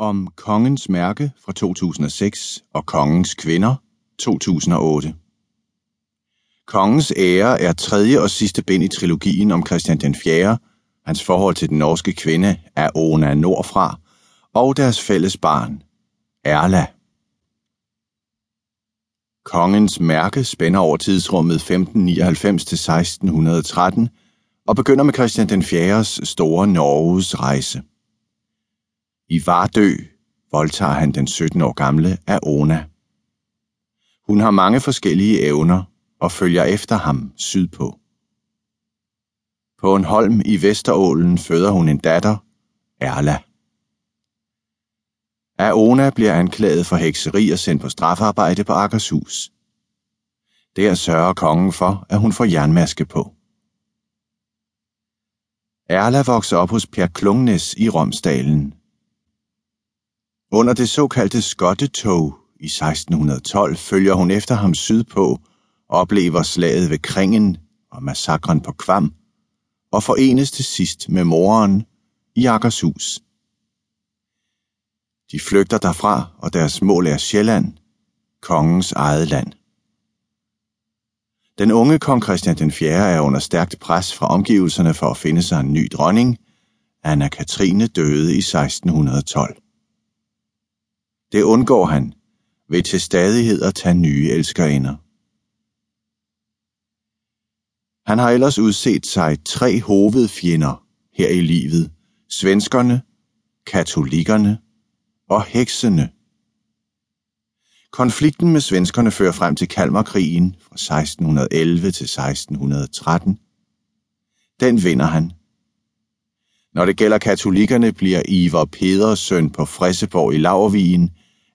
Om Kongens Mærke fra 2006 og Kongens Kvinder 2008. Kongens Ære er tredje og sidste bind i trilogien om Christian den 4., hans forhold til den norske kvinde Ona Nordfra og deres fælles barn, Erla. Kongens Mærke spænder over tidsrummet 1599 til 1613 og begynder med Christian den 4.'s store Norges rejse. I Vardø voldtager han den 17 år gamle Aona. Hun har mange forskellige evner og følger efter ham sydpå. På en holm i Vesterålen føder hun en datter, Erla. Aona bliver anklaget for hekseri og sendt på strafarbejde på Akershus. Der sørger kongen for, at hun får jernmaske på. Erla vokser op hos Per Klungnes i Romsdalen. Under det såkaldte Skottetog i 1612 følger hun efter ham sydpå, oplever slaget ved Kringen og massakren på Kvam, og forenes til sidst med moren i Akershus. De flygter derfra, og deres mål er Sjælland, kongens eget land. Den unge kong Christian den 4. er under stærkt pres fra omgivelserne for at finde sig en ny dronning. Anna Katrine døde i 1612. Det undgår han ved til stadighed at tage nye elskerinder. Han har ellers udset sig tre hovedfjender her i livet. Svenskerne, katolikkerne og heksene. Konflikten med svenskerne fører frem til Kalmarkrigen fra 1611 til 1613. Den vinder han. Når det gælder katolikkerne, bliver Ivar Peders søn på Fresseborg i Lavervigen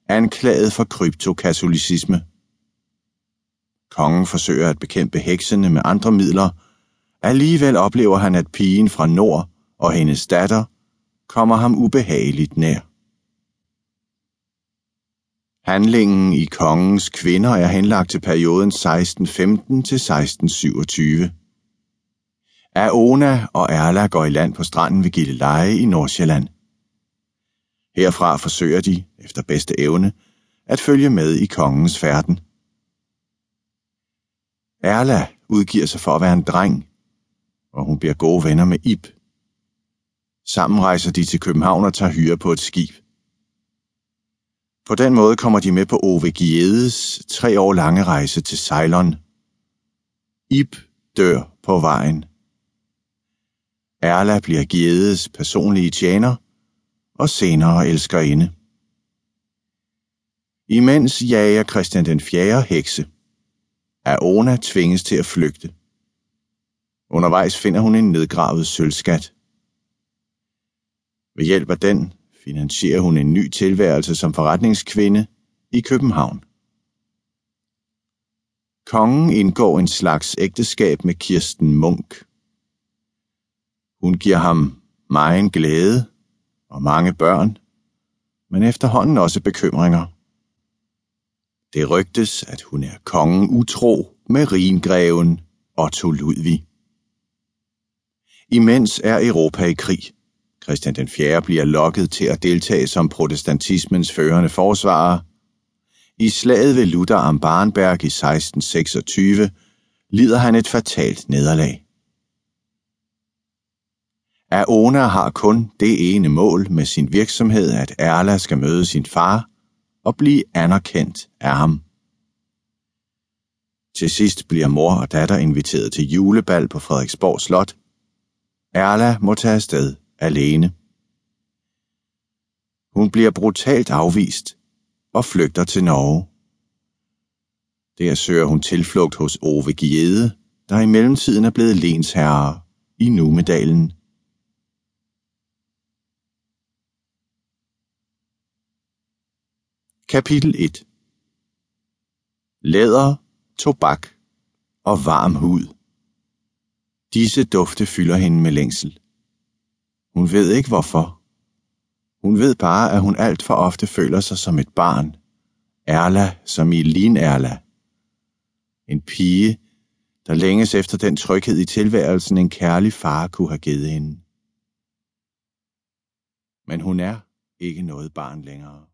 anklaget for kryptokatolicisme. Kongen forsøger at bekæmpe heksene med andre midler. Alligevel oplever han, at pigen fra nord og hendes datter kommer ham ubehageligt nær. Handlingen i kongens kvinder er henlagt til perioden 1615 til 1627. Aona og Erla går i land på stranden ved Gilleleje i Nordsjælland. Herfra forsøger de, efter bedste evne, at følge med i kongens færden. Erla udgiver sig for at være en dreng, og hun bliver gode venner med Ib. Sammen rejser de til København og tager hyre på et skib. På den måde kommer de med på Ove Giedes tre år lange rejse til Ceylon. Ib dør på vejen. Erla bliver Giedes personlige tjener og senere elskerinde. Imens jager Christian den 4. hekse. Aona tvinges til at flygte. Undervejs finder hun en nedgravet sølvskat. Ved hjælp af den finansierer hun en ny tilværelse som forretningskvinde i København. Kongen indgår en slags ægteskab med Kirsten Munk. Hun giver ham meget glæde og mange børn, men efterhånden også bekymringer. Det rygtes, at hun er kongen utro med ringreven Otto Ludvig. Imens er Europa i krig. Christian den 4. bliver lokket til at deltage som protestantismens førende forsvarer. I slaget ved Luther am Barnberg i 1626 lider han et fatalt nederlag. Aona har kun det ene mål med sin virksomhed, at Erla skal møde sin far og blive anerkendt af ham. Til sidst bliver mor og datter inviteret til julebal på Frederiksborg Slot. Erla må tage afsted alene. Hun bliver brutalt afvist og flygter til Norge. Der søger hun tilflugt hos Ove Giede, der i mellemtiden er blevet lensherre i Numedalen. Kapitel 1 Læder, tobak og varm hud. Disse dufte fylder hende med længsel. Hun ved ikke hvorfor. Hun ved bare, at hun alt for ofte føler sig som et barn. Erla som i Lin Erla. En pige, der længes efter den tryghed i tilværelsen, en kærlig far kunne have givet hende. Men hun er ikke noget barn længere.